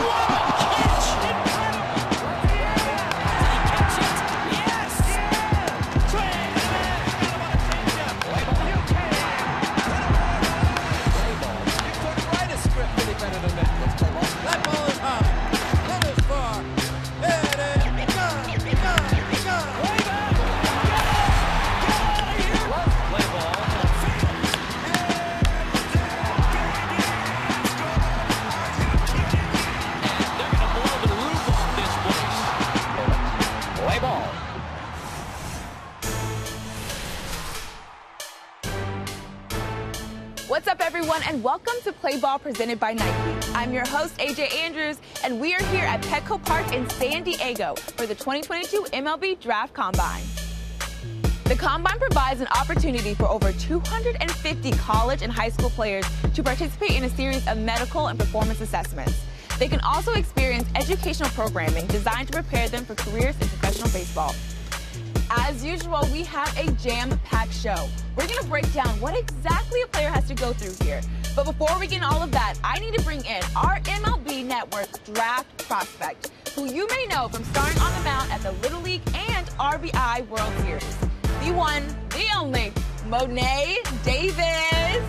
Whoa! What's up, everyone, and welcome to Play Ball presented by Nike. I'm your host, AJ Andrews, and we are here at Petco Park in San Diego for the 2022 MLB Draft Combine. The Combine provides an opportunity for over 250 college and high school players to participate in a series of medical and performance assessments. They can also experience educational programming designed to prepare them for careers in professional baseball. As usual, we have a jam-packed show. We're going to break down what exactly a player has to go through here. But before we get all of that, I need to bring in our MLB Network draft prospect, who you may know from starring on the mound at the Little League and RBI World Series. The one, the only, Mo'ne Davis.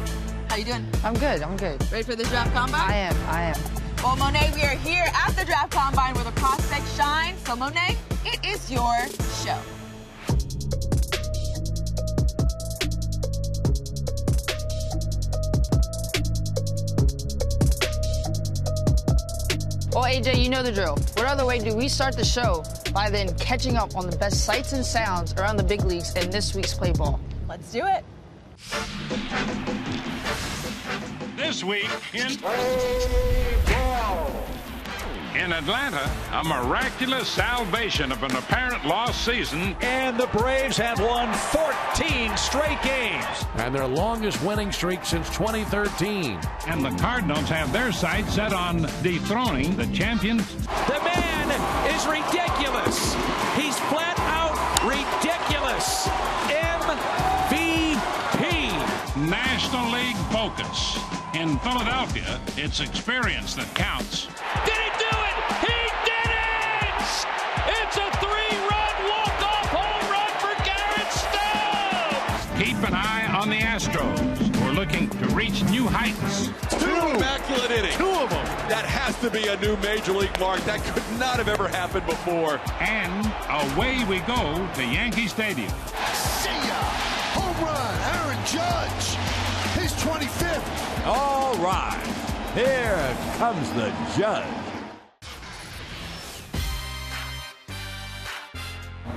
How you doing? I'm good. I'm good. Ready for the draft combine? I am. I am. Well, Mo'ne, we are here at the draft combine where the prospects shine. So, Mo'ne, it is your show. Oh, well, AJ, you know the drill. What other way do we start the show by then catching up on the best sights and sounds around the big leagues in this week's play ball? Let's do it. This week in in Atlanta, a miraculous salvation of an apparent lost season. And the Braves have won 14 straight games. and their longest winning streak since 2013. And the Cardinals have their sights set on dethroning the champions. The man is ridiculous. He's flat out ridiculous. MVP. National League focus. In Philadelphia, it's experience that counts. Did he do It's a three-run walk-off home run for Garrett Stubbs. Keep an eye on the Astros, who are looking to reach new heights. Two immaculate innings. Two of them. That has to be a new major league mark. That could not have ever happened before. And away we go to Yankee Stadium. See ya! Home run, Aaron Judge. His 25th. All right. Here comes the judge.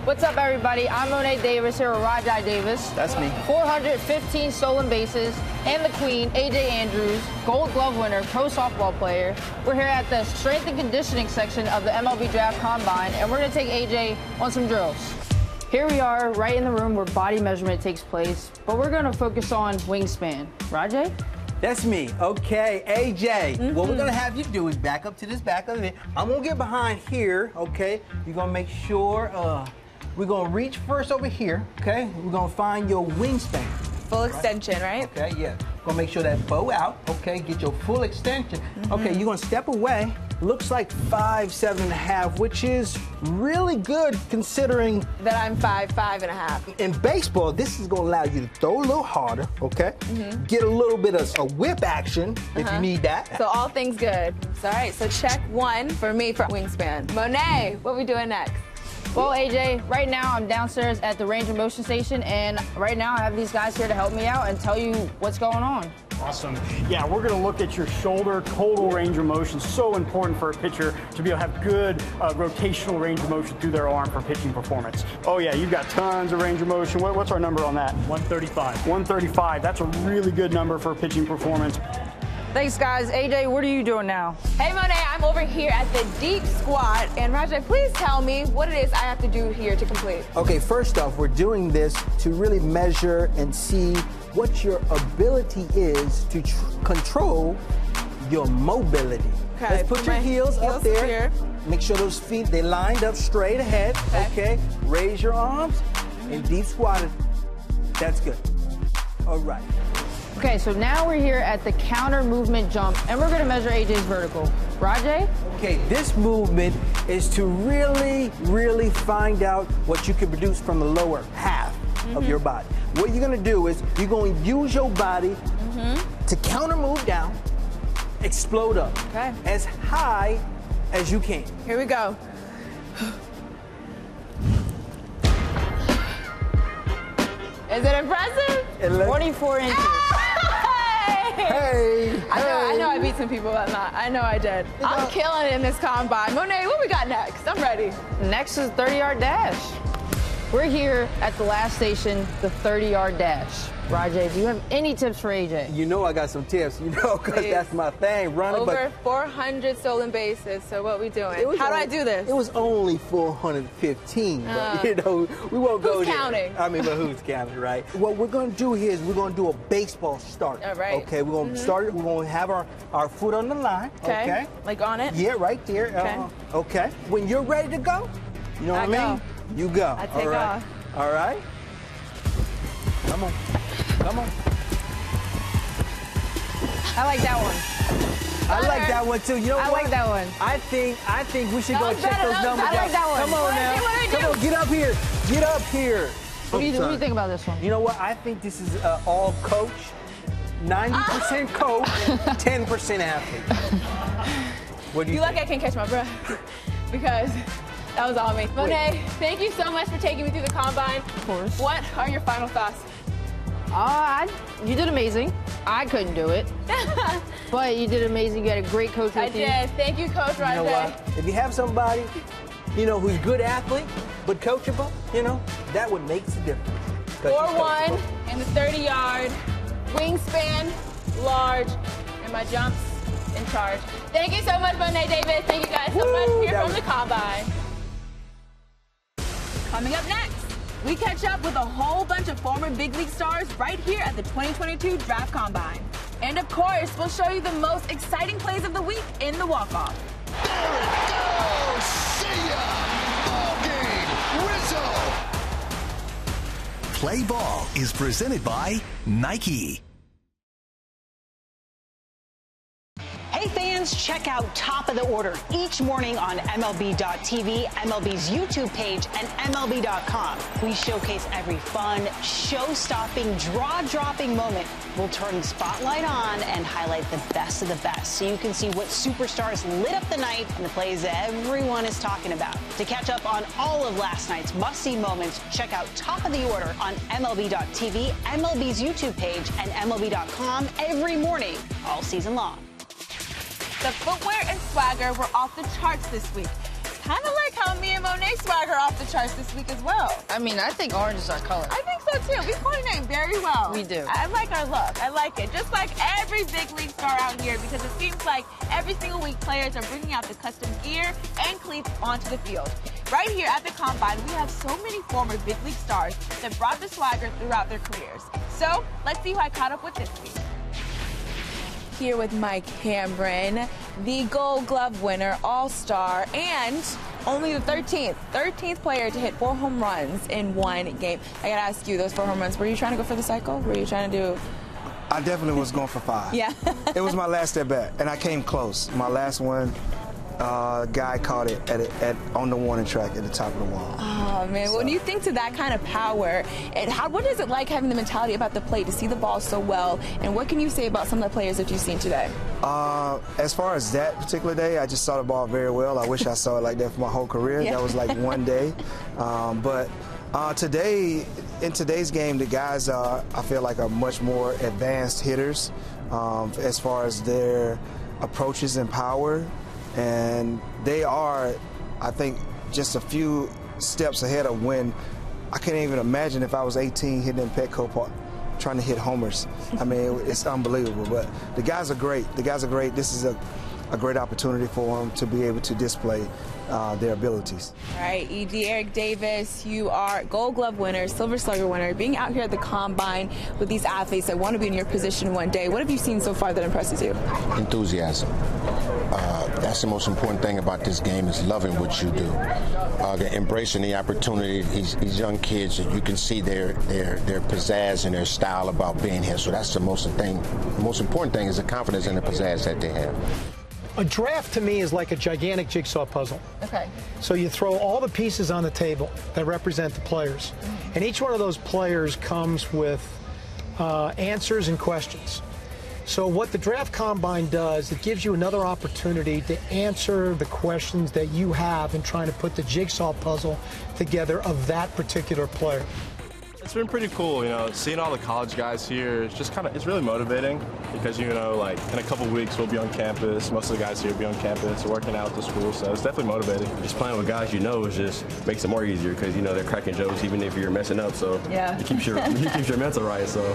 What's up, everybody? I'm Mo'ne Davis here with Rajai Davis. That's me. 415 stolen bases, and the queen, AJ Andrews, gold glove winner, pro softball player. We're here at the strength and conditioning section of the MLB Draft Combine, and we're going to take AJ on some drills. Here we are, right in the room where body measurement takes place, but we're going to focus on wingspan. Rajai? That's me. Okay, AJ. What we're gonna have you do is back up to this back of it. I'm gonna get behind here. Okay. You're gonna make sure. Uh, we're gonna reach first over here. Okay. We're gonna find your wingspan. Full extension, right? Okay. Yeah. Gonna make sure that bow out. Okay. Get your full extension. Okay. You're gonna step away. Looks like five, seven and a half, which is really good considering That I'm five, five and a half. in baseball, this is going to allow you to throw a little harder, okay? Mhm. Get a little bit of a whip action if you need that. So all things good. All right, so check one for me for wingspan. Mo'ne, what we doing next? Well, AJ, right now I'm downstairs at the range of motion station, and right now I have these guys here to help me out and tell you what's going on. Awesome. Yeah, we're going to look at your shoulder total range of motion. So important for a pitcher to be able to have good uh, rotational range of motion through their arm for pitching performance. Oh, yeah, you've got tons of range of motion. What, what's our number on that? 135. 135. That's a really good number for pitching performance. Thanks, guys. AJ, what are you doing now? Hey, Mo'ne, I'm over here at the deep squat. And Rajai, please tell me what it is I have to do here to complete. Okay, first off, we're doing this to really measure and see what your ability is to tr- control your mobility. Okay, Let's put put your my heels, up there. here. Make sure those feet they lined up straight ahead. Okay. Okay. Raise your arms and deep squat. it. That's good. All right. Okay, so now we're here at the counter movement jump, and we're gonna measure AJ's vertical. Rajai? Okay, this movement is to really, really find out what you can produce from the lower half of Mm-hmm. your body. What you're gonna do is you're going to use your body Mm-hmm. to counter move down, explode up Okay. as high as you can. Here we go. Is it impressive? It looks- 44 inches. Hey! Hey, I know, I know I beat some people, but not. I know I did. I'm killing it in this combine. Mo'ne, what we got next? I'm ready. Next is 30 yard dash. We're here at the last station, the 30 yard dash. Rajai, do you have any tips for AJ? You know I got some tips, you know, because that's my thing, running. Over but 400 stolen bases. So what we doing? it was How do I do this? It was only 415, Uh, but you know, we won't go who's there. counting? I mean, but who's counting, right? What we're gonna do here is we're gonna do a baseball start. All right. Okay, we're gonna Mhm. start it. We're gonna have our, our foot on the line. Okay. Okay. Like on it? Yeah, right there. Okay. Uh, okay. When you're ready to go, you know what I I, mean? go. You go. I take All right. off. All right. Come on. Come on. I like that one. I like that one too. You know I what? I like that one. I think I think we should That go check better. those numbers. I out. like that one. Come on What now. do? Do Come on, get up here. Get up here. What do, you, what do you think about this one? You know what? I think this is uh, all coach, 90% coach, 10% athlete. What do you, You lucky I can't catch my breath because that was all me. Mo'ne, thank you so much for taking me through the combine. Of course. What are your final thoughts? Uh, I, you did amazing. I couldn't do it, but you did amazing. You had a great coach with I you. did. Thank you, Coach You know what? If you have somebody, you know, who's good athlete but coachable, you know, that would make the difference. 'Cause Four he's one coachable. in the 30 yard, wingspan, large, and my jumps in charge. Thank you so much, Mo'ne Davis. Thank you guys so Woo, much here that from was- the combine. Coming up next, we catch up with a whole bunch of former big league stars right here at the 2022 Draft Combine. And of course, we'll show you the most exciting plays of the week in the walk-off. There it goes. See ya. Rizzo. Play Ball is presented by Nike. Fans, check out Top of the Order each morning on MLB.tv, MLB's YouTube page, and MLB.com. We showcase every fun, show-stopping, draw-dropping moment. We'll turn the spotlight on and highlight the best of the best so you can see what superstars lit up the night and the plays everyone is talking about. To catch up on all of last night's must-see moments, check out Top of the Order on MLB.tv, MLB's YouTube page, and MLB.com every morning, all season long. The footwear and swagger were off the charts this week. Kind of like how me and Mo'ne swagger off the charts this week as well. I mean, I think orange is our color. I think so too. We coordinate very well. We do. I like our look. I like it. Just like every big league star out here because it seems like every single week players are bringing out the custom gear and cleats onto the field. Right here at the Combine, we have so many former big league stars that brought the swagger throughout their careers. So let's see who I caught up with this week. Here with Mike Cameron, the Gold Glove winner, All Star, and only the 13th, 13th player to hit four home runs in one game. I gotta ask you, those four home runs, were you trying to go for the cycle? Were you trying to do? I definitely was going for five. Yeah. it was my last at bat, and I came close. My last one, uh, guy caught it at, at on the warning track at the top of the wall. Oh man, when you think to that kind of power, and how what is it like having the mentality about the plate to see the ball so well? And what can you say about some of the players that you've seen today? Uh, as far as that particular day, I just saw the ball very well. I wish I saw it like that for my whole career. Yeah. That was like one day. Um, but uh, today, in today's game, the guys are, I feel like, are much more advanced hitters um, as far as their approaches and power. And they are, I think, just a few steps ahead of when I can't even imagine if I was 18 hitting in Petco Park trying to hit homers. I mean, it's unbelievable. But the guys are great. The guys are great. This is a, a great opportunity for them to be able to display uh, their abilities. All right, ED Eric Davis, you are Gold Glove winner, Silver Slugger winner. Being out here at the combine with these athletes that want to be in your position one day, what have you seen so far that impresses you? Enthusiasm. Uh, that's the most important thing about this game is loving what you do, uh, embracing the opportunity. These, these, young kids, you can see their their their pizzazz and their style about being here. So that's the most thing. The most important thing is the confidence and the pizzazz that they have. A draft to me is like a gigantic jigsaw puzzle. Okay. So you throw all the pieces on the table that represent the players, and each one of those players comes with uh, answers and questions. So what the draft combine does, it gives you another opportunity to answer the questions that you have in trying to put the jigsaw puzzle together of that particular player. It's been pretty cool, you know, seeing all the college guys here. It's just kind of, it's really motivating because, you know, like in a couple weeks we'll be on campus. Most of the guys here will be on campus working out at the school, so it's definitely motivating. Just playing with guys you know is just makes it more easier because, you know, they're cracking jokes even if you're messing up, so yeah. it keeps your, it keeps your mental right, so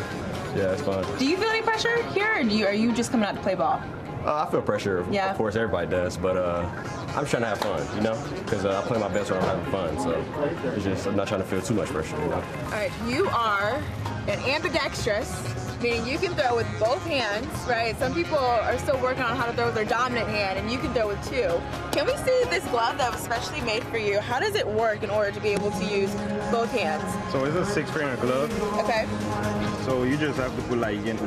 yeah, it's fun. Do you feel any pressure here, or you, are you just coming out to play ball? Uh, I feel pressure. Yeah. Of course, everybody does, but uh, I'm trying to have fun, you know, because uh, I play my best when I'm having fun. So it's just I'm not trying to feel too much pressure, you know. All right, you are an ambidextrous meaning you can throw with both hands, right? Some people are still working on how to throw with their dominant hand, and you can throw with two. Can we see this glove that was specially made for you? How does it work in order to be able to use both hands? So it's a six-finger glove. Okay. So you just have to put like in,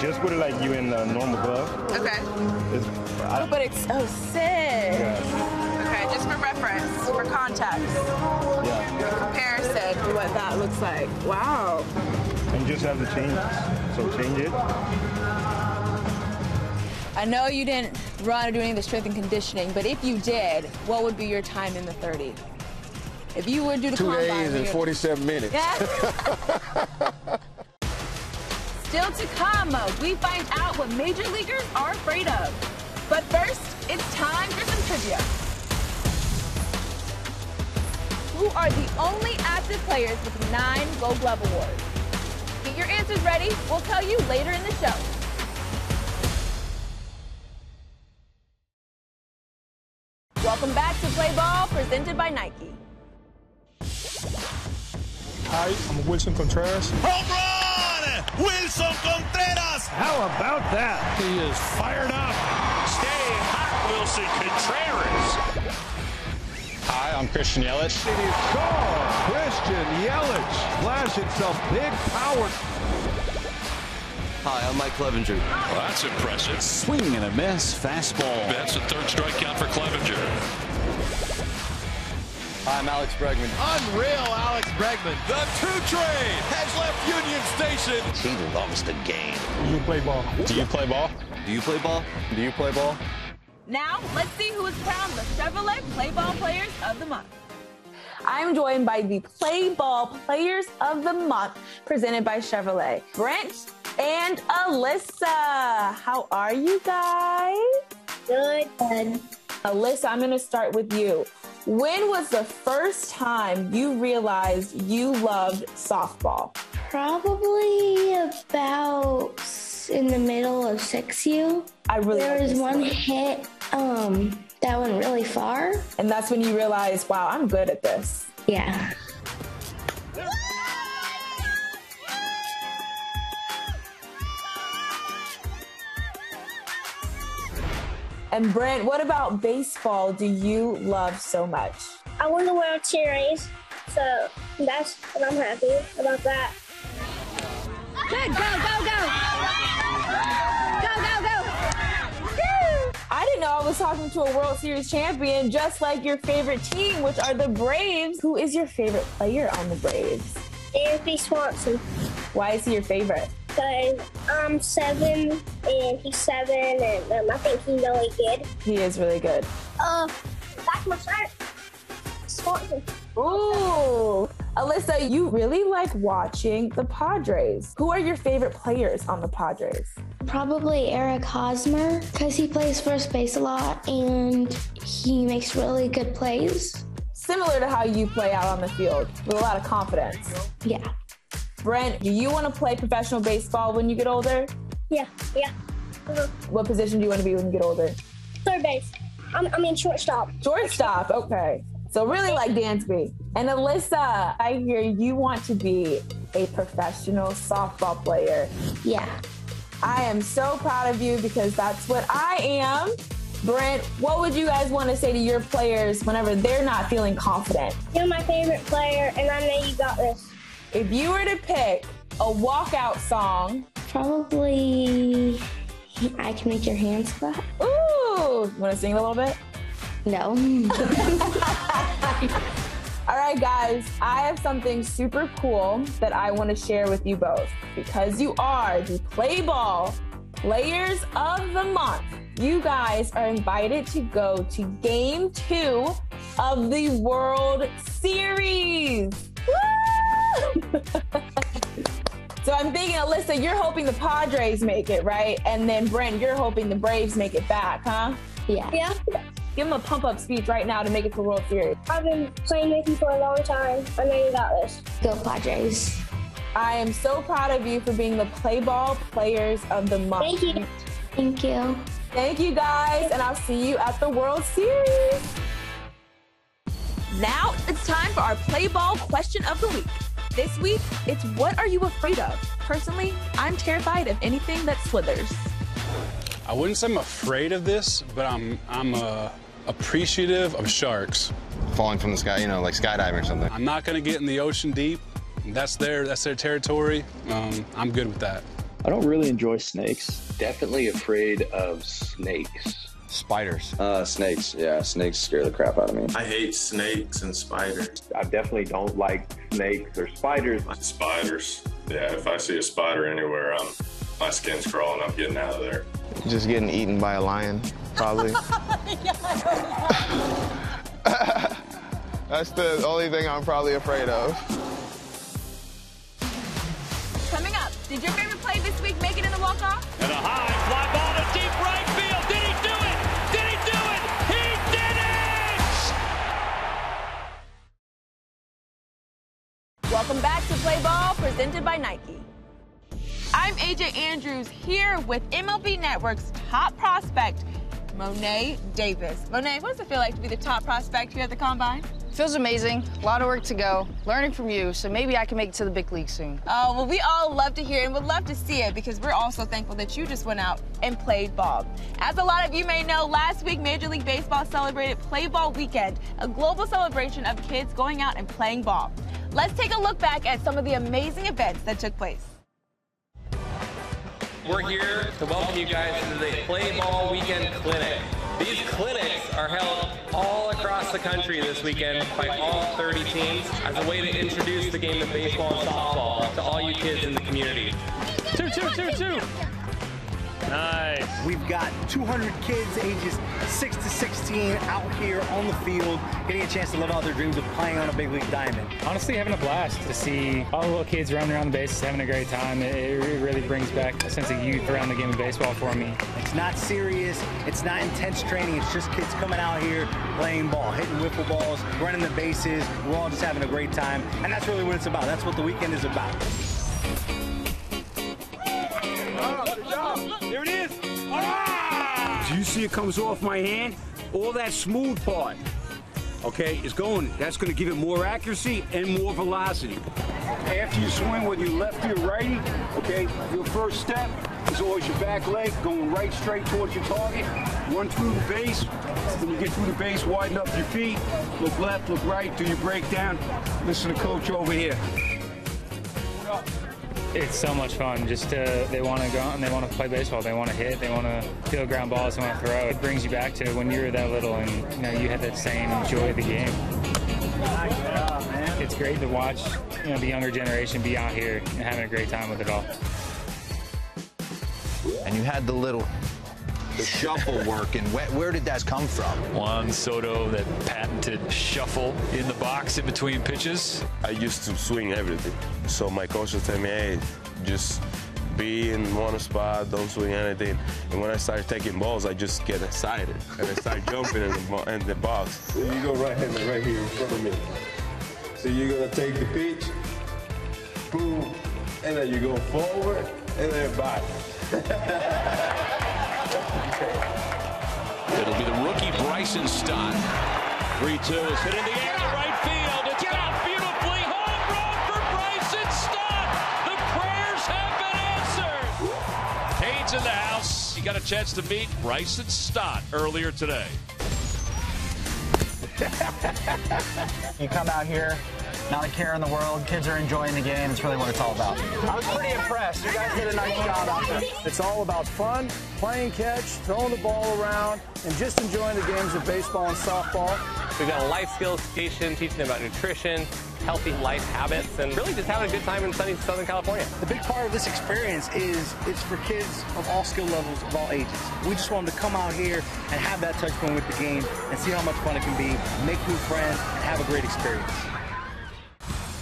just put it like you in a normal glove. Okay. It's, I, oh, but it's oh sick. Yeah. Okay, just for reference, for context. Yeah. Comparison to what that looks like. Wow. And you just have to change it. So change it. I know you didn't run or do any of the strength and conditioning, but if you did, what would be your time in the 30? If you would do the Two combine, days and 47 minutes. Yeah. Still to come, we find out what major leaguers are afraid of. But first, it's time for some trivia. Who are the only active players with nine Gold Glove awards? Get your answers ready. We'll tell you later in the show. Welcome back to Play Ball, presented by Nike. Hi, I'm Willson Contreras. Home run! Willson Contreras! How about that? He is fired up. Stay hot, Willson Contreras. Hi, I'm Christian Yelich. It is gone. Christian Yelich flash himself big power. Hi, I'm Mike Clevinger. Well, that's impressive. Swing and a miss, fastball. That's the third strikeout for Clevinger. Hi, I'm Alex Bregman. Unreal Alex Bregman. The two trade has left Union Station. He loves the game. Do you play ball? Do you play ball? Do you play ball? Do you play ball? Now, let's see who is crowned the Chevrolet Play Ball Players of the Month. I'm joined by the Play Ball Players of the Month presented by Chevrolet. Brent and Alyssa. How are you guys? Good. Good. Alyssa, I'm going to start with you. When was the first time you realized you loved softball? Probably about in the middle of 6U. I really There was one one. hit um, that went really far. And that's when you realize, wow, I'm good at this. Yeah. And Brent, what about baseball do you love so much? I won the World Series, so that's what I'm happy about that. Good, go, go, go! Go, go, go! I didn't know I was talking to a World Series champion just like your favorite team, which are the Braves. Who is your favorite player on the Braves? Anthony Swanson. Why is he your favorite? Because I'm seven and he's seven, and um, I think he's really good. He is really good. Uh, that's my shirt. Swanson. Ooh. Alyssa, you really like watching the Padres. Who are your favorite players on the Padres? Probably Eric Hosmer because he plays first base a lot and he makes really good plays. Similar to how you play out on the field with a lot of confidence. Yeah. Brent, do you want to play professional baseball when you get older? Yeah, yeah. Uh-huh. What position do you want to be when you get older? Third base. I'm, I mean shortstop. Shortstop. Okay. So really like Dansby. And Alyssa, I hear you want to be a professional softball player. Yeah. I am so proud of you because that's what I am. Brent, what would you guys want to say to your players whenever they're not feeling confident? You're my favorite player, and I know you got this. If you were to pick a walkout song, Probably I can make your hands clap. ooh, want to sing a little bit? No. All right, guys, I have something super cool that I want to share with you both. Because you are the Play Ball Players of the Month, you guys are invited to go to game two of the World Series. So I'm thinking, Alyssa, you're hoping the Padres make it, right? And then Brent, you're hoping the Braves make it back, huh? Yeah. Yeah. Give them a pump up speech right now to make it to the World Series. I've been playing with you for a long time. I know you got this. Go Padres. I am so proud of you for being the Play Ball Players of the Month. Thank you. Thank you. Thank you guys, and I'll see you at the World Series. Now it's time for our Play Ball question of the week. This week, it's what are you afraid of? Personally, I'm terrified of anything that slithers. I wouldn't say I'm afraid of this, but I'm I'm uh, appreciative of sharks. Falling from the sky, you know, like skydiving or something. I'm not gonna get in the ocean deep. That's their that's their territory. Um, I'm good with that. I don't really enjoy snakes. Definitely afraid of snakes. Spiders. Uh, snakes. Yeah, snakes scare the crap out of me. I hate snakes and spiders. I definitely don't like snakes or spiders. Spiders. Yeah, if I see a spider anywhere, um, my skin's crawling. I'm getting out of there. Just getting eaten by a lion, probably. That's the only thing I'm probably afraid of. Coming up, did your favorite play this week make it in the walk-off? And a high fly ball to deep right field. Did he do it? Did he do it? He did it! Welcome back to Play Ball, presented by Nike. I'm AJ Andrews here with MLB Network's top prospect, Mo'ne Davis. Mo'ne, what does it feel like to be the top prospect here at the Combine? Feels amazing. A lot of work to go. Learning from you, so maybe I can make it to the big league soon. Oh, well, we all love to hear it and would love to see it because we're also thankful that you just went out and played ball. As a lot of you may know, last week Major League Baseball celebrated Play Ball Weekend, a global celebration of kids going out and playing ball. Let's take a look back at some of the amazing events that took place. We're here to welcome you guys to the Play Ball Weekend Clinic. These clinics are held all across the country this weekend by all 30 teams as a way to introduce the game of baseball and softball to all you kids in the community. Two, two, two, two. Nice. We've got 200 kids ages 6 to 16 out here on the field getting a chance to live out their dreams of playing on a big league diamond. Honestly, having a blast to see all the little kids running around the bases, having a great time. It, it really brings back a sense of youth around the game of baseball for me. It's not serious, it's not intense training, it's just kids coming out here playing ball, hitting wiffle balls, running the bases. We're all just having a great time, and that's really what it's about. That's what the weekend is about. You see it comes off my hand? All that smooth part, okay, is going. That's going to give it more accuracy and more velocity. After you swing, whether you lefty or righty, okay, your first step is always your back leg going right straight towards your target. Run through the base. When you get through the base, widen up your feet. Look left, look right, do your breakdown. Listen to coach over here. It's so much fun. Just they want to go and they want to play baseball. They want to hit. They want to feel ground balls. They want to throw. It brings you back to when you were that little and you know you had that same joy of the game. It's great to watch you know the younger generation be out here and having a great time with it all. And you had the little shuffle work, and where, where did that come from? Juan Soto, that patented shuffle in the box in between pitches. I used to swing everything. So my coach would tell me, hey, just be in one spot, don't swing anything. And when I started taking balls, I just get excited. And I start jumping in the, bo- in the box. So you go right hand right here in front of me. So you're gonna take the pitch, boom, and then you go forward, and then back. It'll be the rookie Bryson Stott. 3-2 is hit in the air to right field. It's gone beautifully. Home run for Bryson Stott. The prayers have been answered. Cade's in the house. He got a chance to meet Bryson Stott earlier today. You come out here, not a care in the world. Kids are enjoying the game. It's really what it's all about. I was pretty impressed. You guys did a nice job out there. It's all about fun, playing catch, throwing the ball around, and just enjoying the games of baseball and softball. We've got a life skills station teaching them about nutrition, healthy life habits, and really just having a good time in sunny Southern California. The big part of this experience is it's for kids of all skill levels, of all ages. We just want them to come out here and have that touch point with the game and see how much fun it can be, make new friends, and have a great experience.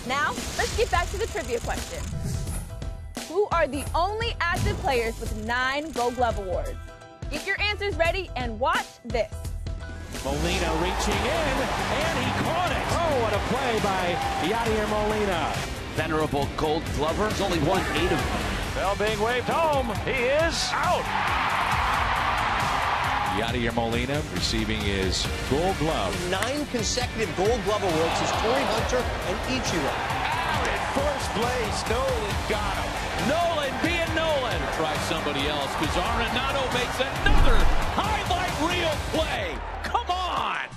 Now, let's get back to the trivia question. Who are the only active players with nine Gold Glove awards? Get your answers ready and watch this. Molina reaching in, and he caught it. Oh, what a play by Yadier Molina. Venerable Gold Glover. There's only one eight of them. Bell being waved home. He is out. Yadier Molina receiving his Gold Glove. Nine consecutive Gold Glove awards is Torii Hunter and Ichiro. Out at first place, Nolan got him. Nolan being Nolan. Try somebody else because Arenado makes another highlight reel play. Come on.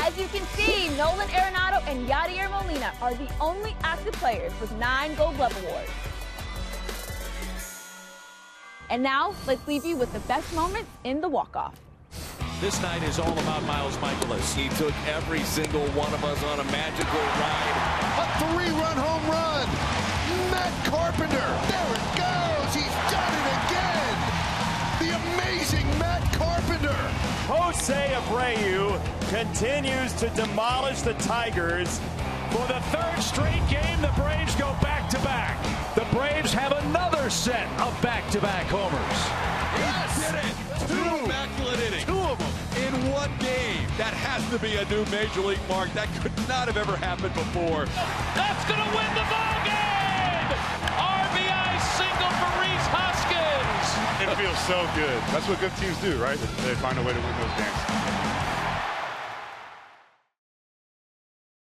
As you can see, Nolan Arenado and Yadier Molina are the only active players with nine Gold Glove awards. And now, let's leave you with the best moments in the walk-off. This night is all about Miles Mikolas. He took every single one of us on a magical ride. A three-run home run. Matt Carpenter. There it goes. He's done it again. The amazing Matt Carpenter. Jose Abreu continues to demolish the Tigers. For the third straight game, the Braves go back-to-back. The Braves have another set of back-to-back homers. Yes. He did it. Two immaculate innings. Two of them in one game. That has to be a new major league mark. That could not have ever happened before. That's going to win the ball game. RBI single for Rhys Hoskins. It feels so good. That's what good teams do, right? They find a way to win those games.